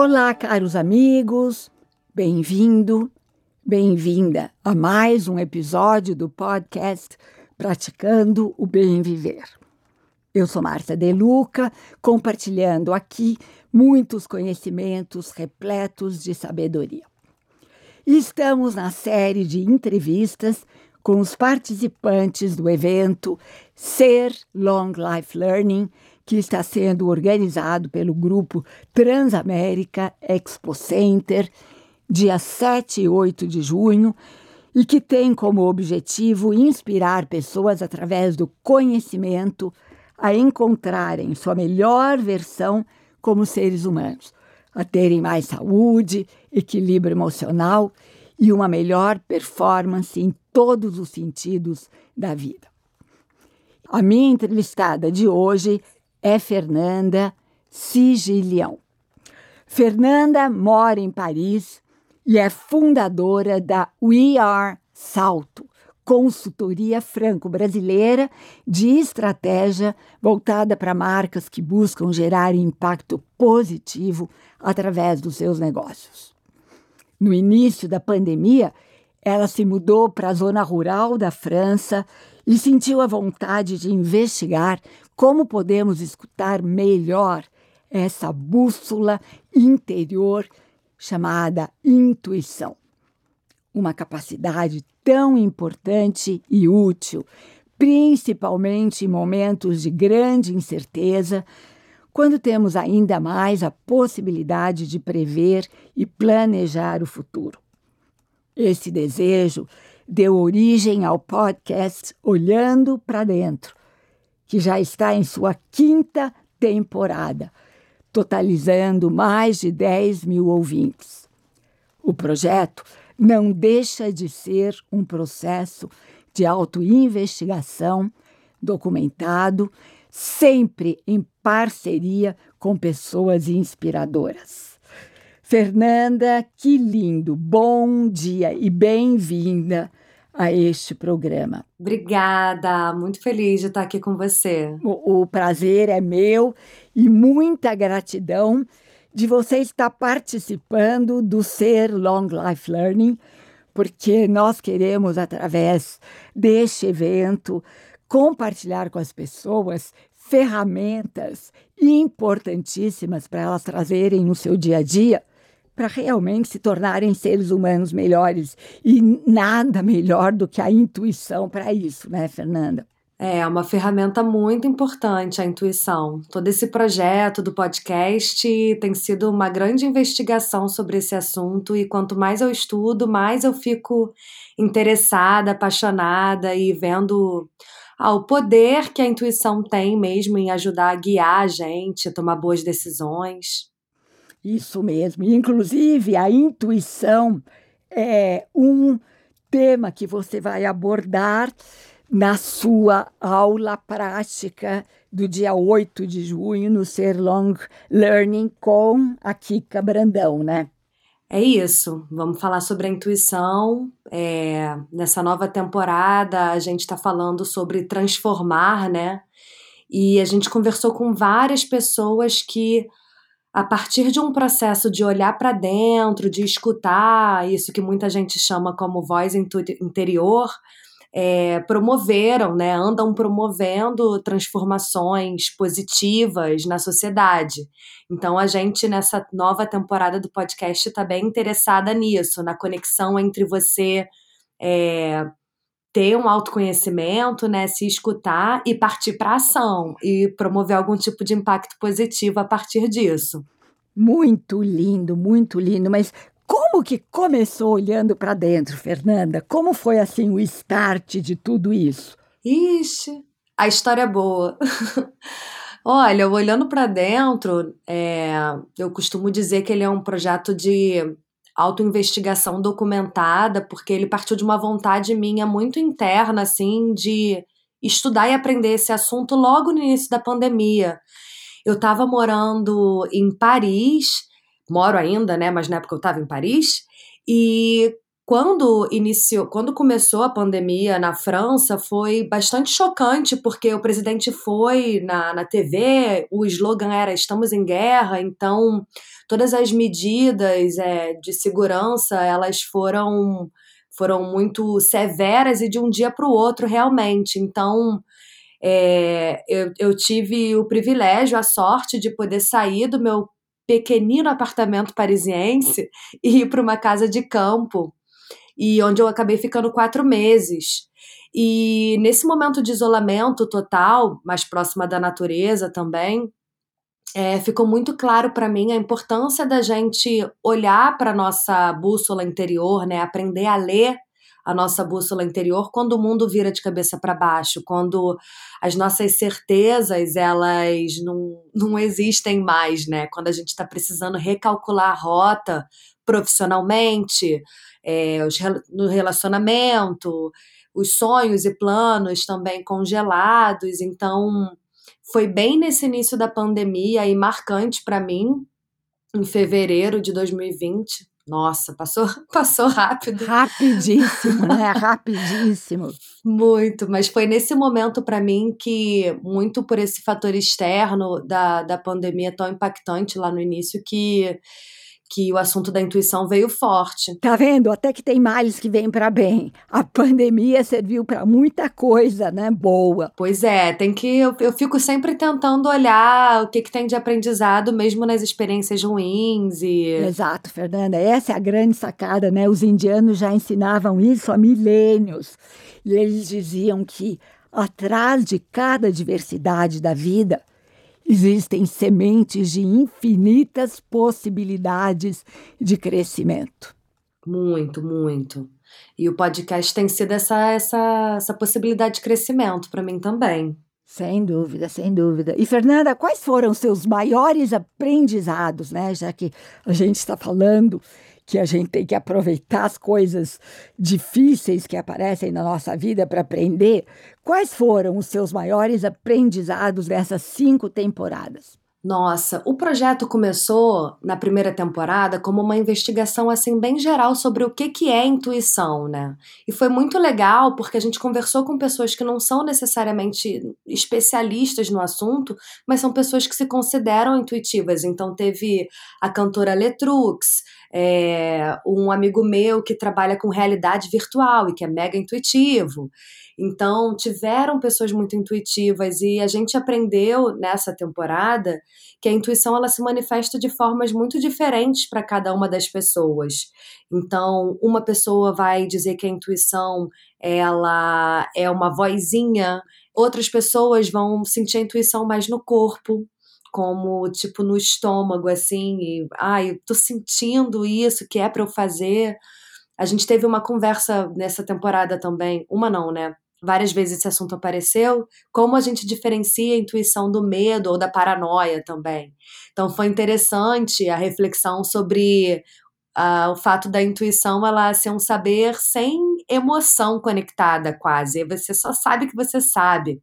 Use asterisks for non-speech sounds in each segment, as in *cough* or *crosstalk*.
Olá, caros amigos, bem-vindo, bem-vinda a mais um episódio do podcast Praticando o Bem Viver. Eu sou Marta De Luca, compartilhando aqui muitos conhecimentos repletos de sabedoria. Estamos na série de entrevistas com os participantes do evento Ser Long Life Learning, que está sendo organizado pelo grupo Transamérica Expo Center, dia 7 e 8 de junho, e que tem como objetivo inspirar pessoas através do conhecimento a encontrarem sua melhor versão como seres humanos, a terem mais saúde, equilíbrio emocional e uma melhor performance em todos os sentidos da vida. A minha entrevistada de hoje é Fernanda Sigilião. Fernanda mora em Paris e é fundadora da We Are Salto, consultoria franco-brasileira de estratégia voltada para marcas que buscam gerar impacto positivo através dos seus negócios. No início da pandemia, ela se mudou para a zona rural da França e sentiu a vontade de investigar como podemos escutar melhor essa bússola interior chamada intuição. Uma capacidade tão importante e útil, principalmente em momentos de grande incerteza, quando temos ainda mais a possibilidade de prever e planejar o futuro. Esse desejo deu origem ao podcast Olhando para Dentro, que já está em sua quinta temporada, totalizando mais de 10 mil ouvintes. O projeto não deixa de ser um processo de autoinvestigação documentado, sempre em parceria com pessoas inspiradoras. Fernanda, que lindo! Bom dia e bem-vinda a este programa. Obrigada, muito feliz de estar aqui com você. O, o prazer é meu e muita gratidão de você estar participando do Ser Long Life Learning, porque nós queremos, através deste evento, compartilhar com as pessoas ferramentas importantíssimas para elas trazerem no seu dia a dia para realmente se tornarem seres humanos melhores. E nada melhor do que a intuição para isso, né, Fernanda? É uma ferramenta muito importante a intuição. Todo esse projeto do podcast tem sido uma grande investigação sobre esse assunto e quanto mais eu estudo, mais eu fico interessada, apaixonada e vendo ah, o poder que a intuição tem mesmo em ajudar a guiar a gente a tomar boas decisões. Isso mesmo. Inclusive, a intuição é um tema que você vai abordar na sua aula prática do dia 8 de junho no Ser Long Learning com a Kika Brandão, né? É isso. Vamos falar sobre a intuição. É, nessa nova temporada, a gente está falando sobre transformar, né? E a gente conversou com várias pessoas que a partir de um processo de olhar para dentro, de escutar, isso que muita gente chama como voz interior, é, promoveram, né, andam promovendo transformações positivas na sociedade. Então, a gente, nessa nova temporada do podcast, está bem interessada nisso, na conexão entre você é, ter um autoconhecimento, né, se escutar e partir para ação e promover algum tipo de impacto positivo a partir disso. Muito lindo, muito lindo, mas como que começou olhando para dentro, Fernanda? Como foi assim o start de tudo isso? Ixi, a história é boa. *laughs* Olha, olhando para dentro, é, eu costumo dizer que ele é um projeto de autoinvestigação documentada, porque ele partiu de uma vontade minha muito interna, assim, de estudar e aprender esse assunto logo no início da pandemia. Eu estava morando em Paris, moro ainda, né? Mas na época eu estava em Paris, e quando iniciou, quando começou a pandemia na França, foi bastante chocante, porque o presidente foi na, na TV, o slogan era Estamos em guerra, então todas as medidas é, de segurança elas foram, foram muito severas e de um dia para o outro, realmente. Então, é, eu, eu tive o privilégio, a sorte de poder sair do meu pequenino apartamento parisiense *laughs* e ir para uma casa de campo e onde eu acabei ficando quatro meses. E nesse momento de isolamento total, mais próxima da natureza também, é, ficou muito claro para mim a importância da gente olhar para nossa bússola interior, né, aprender a ler a nossa bússola interior quando o mundo vira de cabeça para baixo, quando as nossas certezas elas não, não existem mais, né? Quando a gente está precisando recalcular a rota profissionalmente, é, os, no relacionamento, os sonhos e planos também congelados. Então, foi bem nesse início da pandemia e marcante para mim, em fevereiro de 2020. Nossa, passou, *laughs* passou rápido. Rapidíssimo, né? *laughs* Rapidíssimo. Muito, mas foi nesse momento para mim que, muito por esse fator externo da, da pandemia tão impactante lá no início, que que o assunto da intuição veio forte. Tá vendo? Até que tem males que vêm para bem. A pandemia serviu para muita coisa, né? Boa. Pois é, tem que eu, eu fico sempre tentando olhar o que, que tem de aprendizado mesmo nas experiências ruins e Exato, Fernanda. Essa é a grande sacada, né? Os indianos já ensinavam isso há milênios. E eles diziam que atrás de cada diversidade da vida Existem sementes de infinitas possibilidades de crescimento. Muito, muito. E o podcast tem sido essa, essa, essa possibilidade de crescimento para mim também. Sem dúvida, sem dúvida. E Fernanda, quais foram os seus maiores aprendizados, né? Já que a gente está falando que a gente tem que aproveitar as coisas difíceis que aparecem na nossa vida para aprender. Quais foram os seus maiores aprendizados dessas cinco temporadas? Nossa, o projeto começou na primeira temporada como uma investigação assim bem geral sobre o que que é intuição, né? E foi muito legal porque a gente conversou com pessoas que não são necessariamente especialistas no assunto, mas são pessoas que se consideram intuitivas. Então teve a cantora Letrux, é, um amigo meu que trabalha com realidade virtual e que é mega intuitivo. Então, tiveram pessoas muito intuitivas e a gente aprendeu nessa temporada que a intuição ela se manifesta de formas muito diferentes para cada uma das pessoas. Então, uma pessoa vai dizer que a intuição ela é uma vozinha, outras pessoas vão sentir a intuição mais no corpo, como tipo no estômago assim, e ai, eu tô sentindo isso que é para eu fazer. A gente teve uma conversa nessa temporada também, uma não, né? Várias vezes esse assunto apareceu, como a gente diferencia a intuição do medo ou da paranoia também. Então foi interessante a reflexão sobre uh, o fato da intuição ela ser um saber sem emoção conectada quase. Você só sabe que você sabe.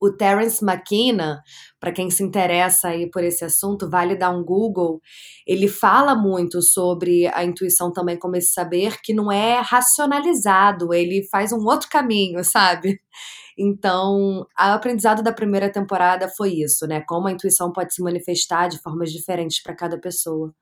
O Terence McKenna, para quem se interessa aí por esse assunto, vale dar um Google. Ele fala muito sobre a intuição também como esse saber que não é racionalizado, ele faz um outro caminho, sabe? Então, o aprendizado da primeira temporada foi isso, né? Como a intuição pode se manifestar de formas diferentes para cada pessoa.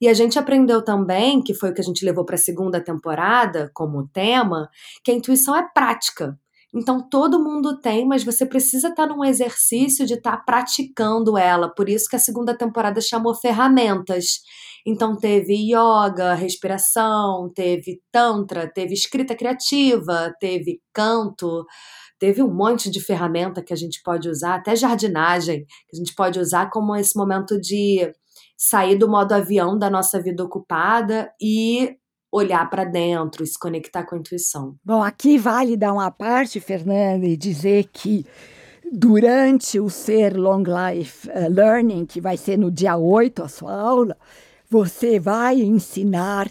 E a gente aprendeu também, que foi o que a gente levou para a segunda temporada como tema, que a intuição é prática. Então todo mundo tem, mas você precisa estar tá num exercício de estar tá praticando ela. Por isso que a segunda temporada chamou ferramentas. Então teve yoga, respiração, teve tantra, teve escrita criativa, teve canto, teve um monte de ferramenta que a gente pode usar, até jardinagem, que a gente pode usar como esse momento de sair do modo avião da nossa vida ocupada e olhar para dentro, se conectar com a intuição. Bom, aqui vale dar uma parte, Fernanda, e dizer que durante o Ser Long Life eh, Learning, que vai ser no dia 8 a sua aula, você vai ensinar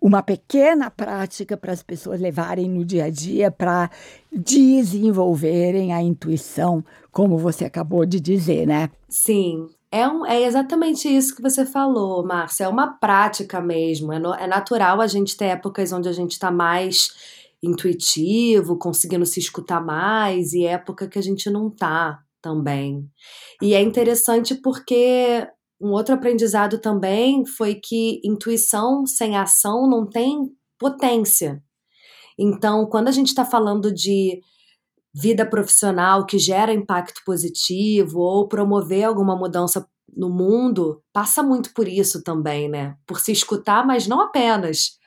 uma pequena prática para as pessoas levarem no dia a dia para desenvolverem a intuição, como você acabou de dizer, né? Sim, É, um, é exatamente isso que você falou, Márcia. É uma prática mesmo. É, no, é natural a gente ter épocas onde a gente está mais intuitivo, conseguindo se escutar mais, e época que a gente não tá também. E é interessante porque um outro aprendizado também foi que intuição sem ação não tem potência. Então, quando a gente está falando de vida profissional que gera impacto positivo ou promover alguma mudança no mundo, passa muito por isso também, né? Por se escutar, mas não apenas.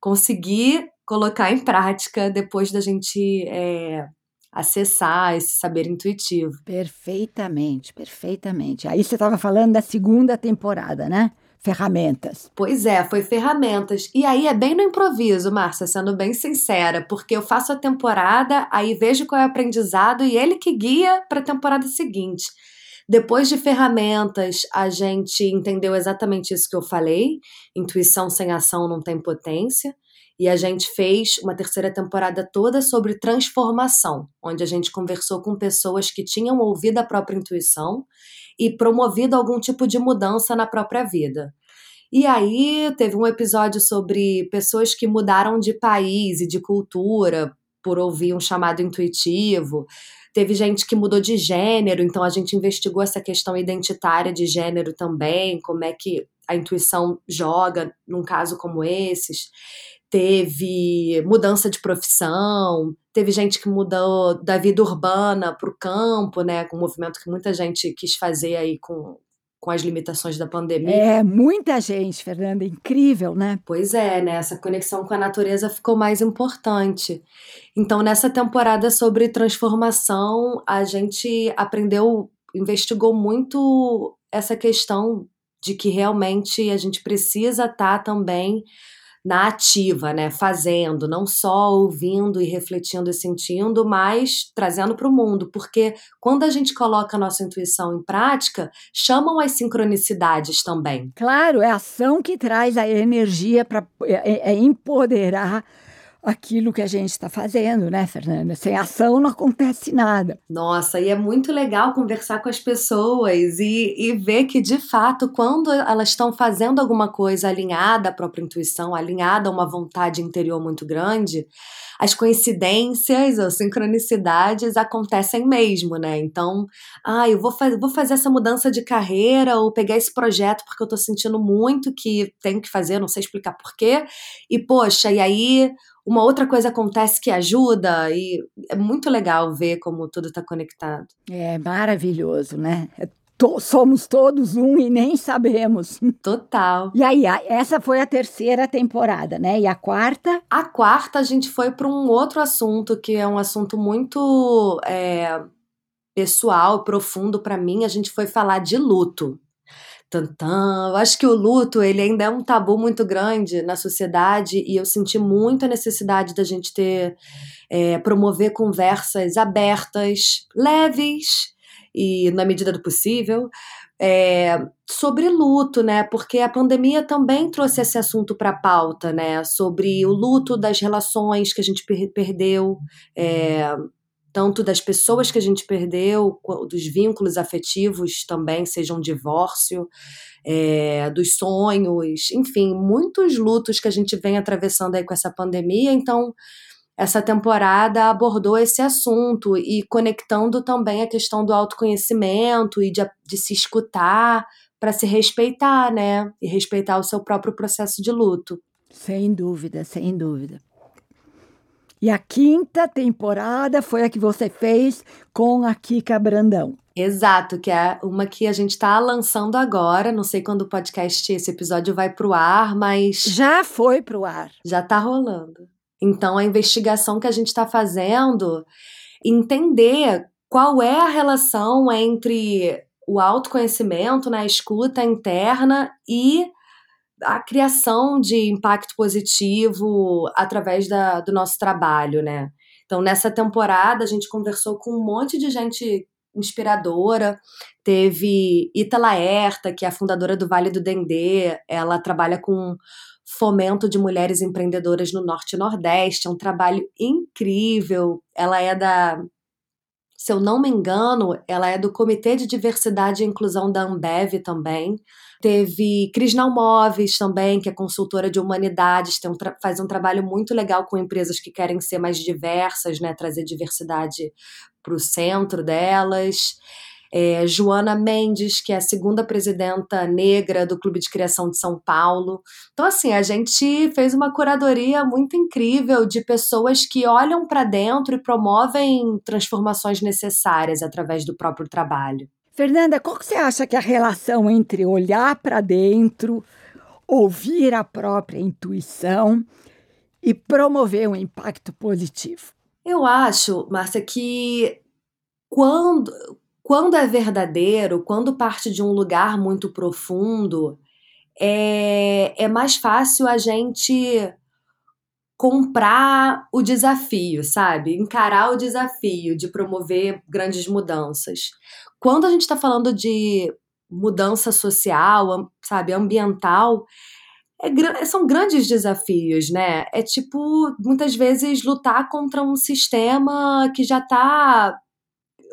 Conseguir colocar em prática depois da gente é, acessar esse saber intuitivo. Perfeitamente, perfeitamente. Aí você estava falando da segunda temporada, né? Ferramentas. Pois é, foi ferramentas. E aí é bem no improviso, Márcia, sendo bem sincera, porque eu faço a temporada, aí vejo qual é o aprendizado e ele que guia para a temporada seguinte. Depois de ferramentas, a gente entendeu exatamente isso que eu falei: intuição sem ação não tem potência. E a gente fez uma terceira temporada toda sobre transformação, onde a gente conversou com pessoas que tinham ouvido a própria intuição e promovido algum tipo de mudança na própria vida. E aí teve um episódio sobre pessoas que mudaram de país e de cultura por ouvir um chamado intuitivo. Teve gente que mudou de gênero, então a gente investigou essa questão identitária de gênero também, como é que a intuição joga num caso como esses teve mudança de profissão, teve gente que mudou da vida urbana para o campo, né, com um movimento que muita gente quis fazer aí com, com as limitações da pandemia. É, muita gente, Fernanda, incrível, né? Pois é, né? Essa conexão com a natureza ficou mais importante. Então, nessa temporada sobre transformação, a gente aprendeu, investigou muito essa questão de que realmente a gente precisa estar tá também na ativa, né? Fazendo, não só ouvindo e refletindo e sentindo, mas trazendo para o mundo. Porque quando a gente coloca a nossa intuição em prática, chamam as sincronicidades também. Claro, é a ação que traz a energia para é, é empoderar aquilo que a gente está fazendo, né, Fernanda? Sem ação não acontece nada. Nossa, e é muito legal conversar com as pessoas e, e ver que, de fato, quando elas estão fazendo alguma coisa alinhada à própria intuição, alinhada a uma vontade interior muito grande, as coincidências ou sincronicidades acontecem mesmo, né? Então, ah, eu vou, faz, vou fazer essa mudança de carreira ou pegar esse projeto porque eu tô sentindo muito que tenho que fazer, não sei explicar porquê. E, poxa, e aí uma outra coisa acontece que ajuda e é muito legal ver como tudo está conectado. É maravilhoso, né? É to somos todos um e nem sabemos. Total. E aí, essa foi a terceira temporada, né? E a quarta? A quarta a gente foi para um outro assunto que é um assunto muito é, pessoal, profundo para mim. A gente foi falar de luto. Tantã. Eu acho que o luto, ele ainda é um tabu muito grande na sociedade e eu senti muita necessidade da gente ter, é, promover conversas abertas, leves e na medida do possível, é, sobre luto, né? Porque a pandemia também trouxe esse assunto para a pauta, né? Sobre o luto das relações que a gente per perdeu, é, tanto das pessoas que a gente perdeu, dos vínculos afetivos também, seja um divórcio, é, dos sonhos, enfim, muitos lutos que a gente vem atravessando aí com essa pandemia. Então, essa temporada abordou esse assunto e conectando também a questão do autoconhecimento e de, de se escutar para se respeitar, né? E respeitar o seu próprio processo de luto. Sem dúvida, sem dúvida. E a quinta temporada foi a que você fez com a Kika Brandão. Exato, que é uma que a gente está lançando agora. Não sei quando o podcast, esse episódio vai para o ar, mas. Já foi para o ar. Já está rolando. Então, a investigação que a gente está fazendo, entender qual é a relação entre o autoconhecimento, na né, escuta interna e a criação de impacto positivo através da, do nosso trabalho, né? Então, nessa temporada, a gente conversou com um monte de gente inspiradora. Teve Ita Laerta, que é a fundadora do Vale do Dendê. Ela trabalha com fomento de mulheres empreendedoras no Norte e Nordeste. É um trabalho incrível. Ela é da se eu não me engano, ela é do Comitê de Diversidade e Inclusão da Ambev também. Teve Crisnal Móveis também, que é consultora de humanidades, um faz um trabalho muito legal com empresas que querem ser mais diversas, né? Trazer diversidade para o centro delas é, Joana Mendes, que é a segunda presidenta negra do Clube de Criação de São Paulo. Então, assim, a gente fez uma curadoria muito incrível de pessoas que olham para dentro e promovem transformações necessárias através do próprio trabalho. Fernanda, qual que você acha que é a relação entre olhar para dentro, ouvir a própria intuição e promover um impacto positivo? Eu acho, Márcia, que quando, quando é verdadeiro, quando parte de um lugar muito profundo, é, é mais fácil a gente comprar o desafio, sabe? Encarar o desafio de promover grandes mudanças. Quando a gente está falando de mudança social, sabe, ambiental, é, são grandes desafios, né? É tipo, muitas vezes, lutar contra um sistema que já está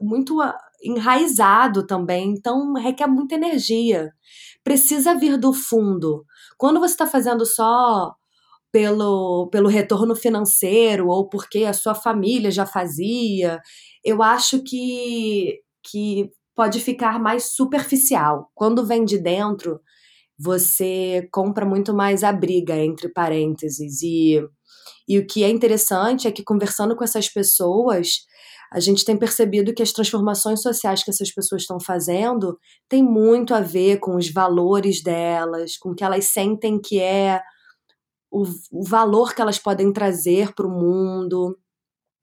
muito enraizado também, então requer muita energia. Precisa vir do fundo. Quando você está fazendo só pelo, pelo retorno financeiro ou porque a sua família já fazia, eu acho que, que pode ficar mais superficial. Quando vem de dentro, você compra muito mais a briga, entre parênteses. E, e o que é interessante é que conversando com essas pessoas, a gente tem percebido que as transformações sociais que essas pessoas estão fazendo têm muito a ver com os valores delas, com o que elas sentem que é o, o valor que elas podem trazer para o mundo.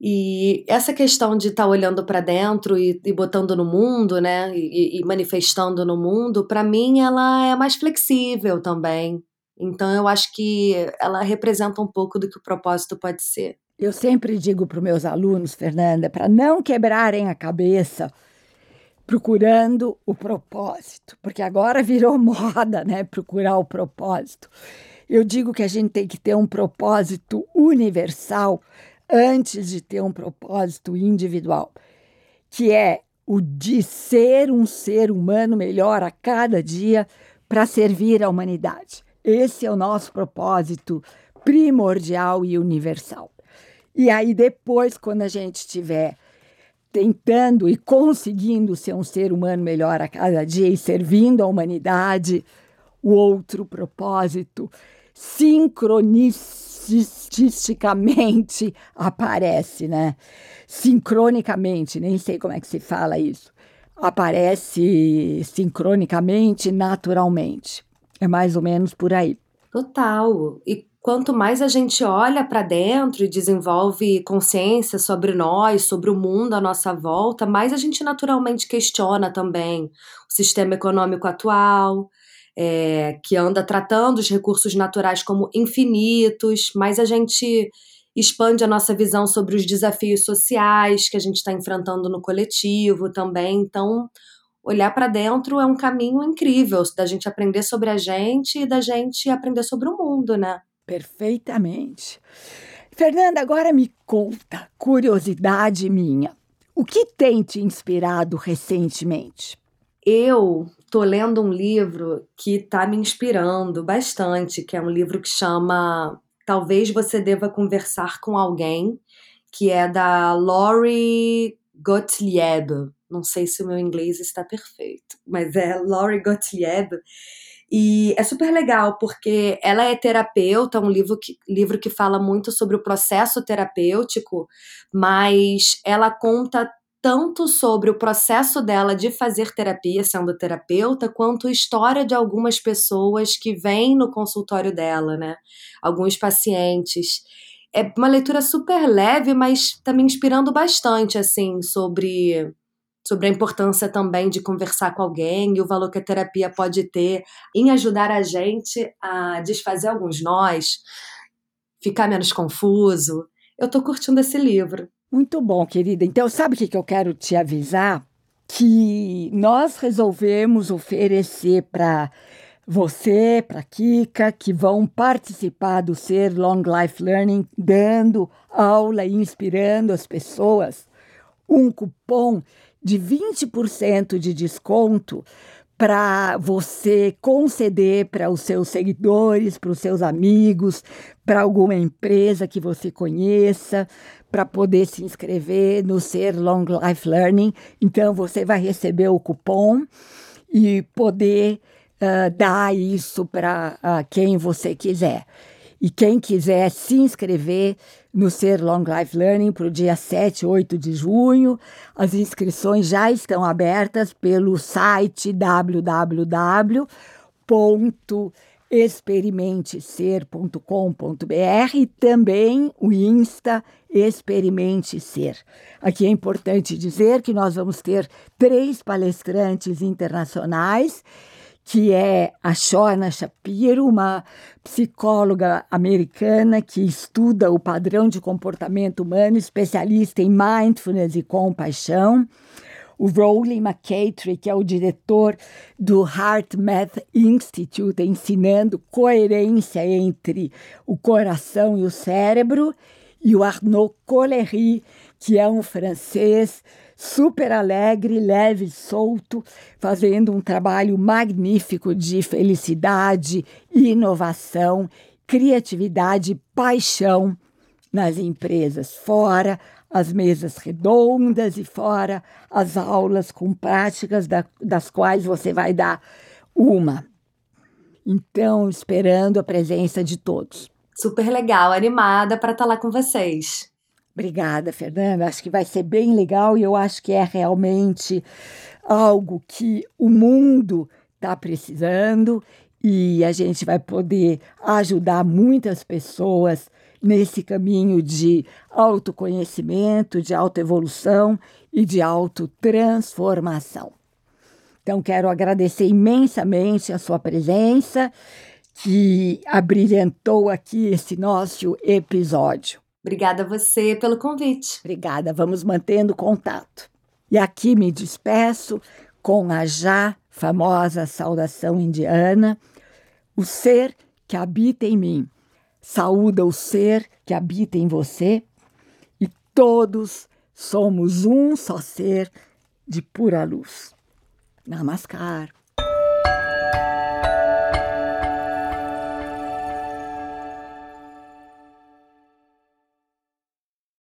E essa questão de estar tá olhando para dentro e, e, botando no mundo, né, e, e manifestando no mundo, para mim ela é mais flexível também. Então eu acho que ela representa um pouco do que o propósito pode ser. Eu sempre digo para os meus alunos, Fernanda, para não quebrarem a cabeça procurando o propósito, porque agora virou *laughs* moda, né? Procurar o propósito. Eu digo que a gente tem que ter um propósito universal antes de ter um propósito individual, que é o de ser um ser humano melhor a cada dia para servir a humanidade. Esse é o nosso propósito primordial e universal. E aí, depois, quando a gente estiver tentando e conseguindo ser um ser humano melhor a cada dia e servindo a humanidade, o outro propósito sincronisticamente aparece, né? Sincronicamente, nem sei como é que se fala isso. Aparece sincronicamente, naturalmente. É mais ou menos por aí. Total. E quanto mais a gente olha para dentro e desenvolve consciência sobre nós, sobre o mundo à nossa volta, mais a gente naturalmente questiona também o sistema econômico atual, é, que anda tratando os recursos naturais como infinitos, mais a gente expande a nossa visão sobre os desafios sociais que a gente está enfrentando no coletivo também. Então, olhar para dentro é um caminho incrível da gente aprender sobre a gente e da gente aprender sobre o mundo, né? Perfeitamente. Fernanda, agora me conta, curiosidade minha, o que tem te inspirado recentemente? Eu tô lendo um livro que está me inspirando bastante, que é um livro que chama Talvez Você Deva Conversar com Alguém, que é da Laurie Gottlieb. Não sei se o meu inglês está perfeito, mas é Laurie Gottlieb. E é super legal, porque ela é terapeuta, um livro que, livro que fala muito sobre o processo terapêutico, mas ela conta tanto sobre o processo dela de fazer terapia sendo terapeuta, quanto a história de algumas pessoas que vêm no consultório dela, né? Alguns pacientes. É uma leitura super leve, mas está me inspirando bastante, assim, sobre sobre a importância também de conversar com alguém e o valor que a terapia pode ter em ajudar a gente a desfazer alguns nós, ficar menos confuso. Eu estou curtindo esse livro. Muito bom, querida. Então, sabe o que eu quero te avisar? Que nós resolvemos oferecer para você, para Kika, que vão participar do Ser Long Life Learning, dando aula e inspirando as pessoas um cupom de 20% de desconto para você conceder para os seus seguidores, para os seus amigos, para alguma empresa que você conheça, para poder se inscrever no Ser Long Life Learning. Então, você vai receber o cupom e poder uh, dar isso para uh, quem você quiser. E quem quiser se inscrever no Ser Long Life Learning para o dia 7 e 8 de junho, as inscrições já estão abertas pelo site www.experimentecer.com.br e também o Insta Experimente Ser. Aqui é importante dizer que nós vamos ter três palestrantes internacionais que é a Shona Shapiro, uma psicóloga americana que estuda o padrão de comportamento humano, especialista em mindfulness e compaixão. O Rowley McCatry, que é o diretor do Heart Math Institute, ensinando coerência entre o coração e o cérebro. E o Arnaud Collery, que é um francês super alegre, leve, solto, fazendo um trabalho magnífico de felicidade, inovação, criatividade, paixão nas empresas, fora as mesas redondas e fora as aulas com práticas da, das quais você vai dar uma. Então, esperando a presença de todos. Super legal, animada para estar tá lá com vocês. Obrigada, Fernanda. Acho que vai ser bem legal e eu acho que é realmente algo que o mundo está precisando e a gente vai poder ajudar muitas pessoas nesse caminho de autoconhecimento, de autoevolução e de autotransformação. Então, quero agradecer imensamente a sua presença, que abrilhantou aqui esse nosso episódio. Obrigada a você pelo convite. Obrigada, vamos mantendo contato. E aqui me despeço com a já famosa saudação indiana: o ser que habita em mim saúda o ser que habita em você e todos somos um só ser de pura luz. Namaskar.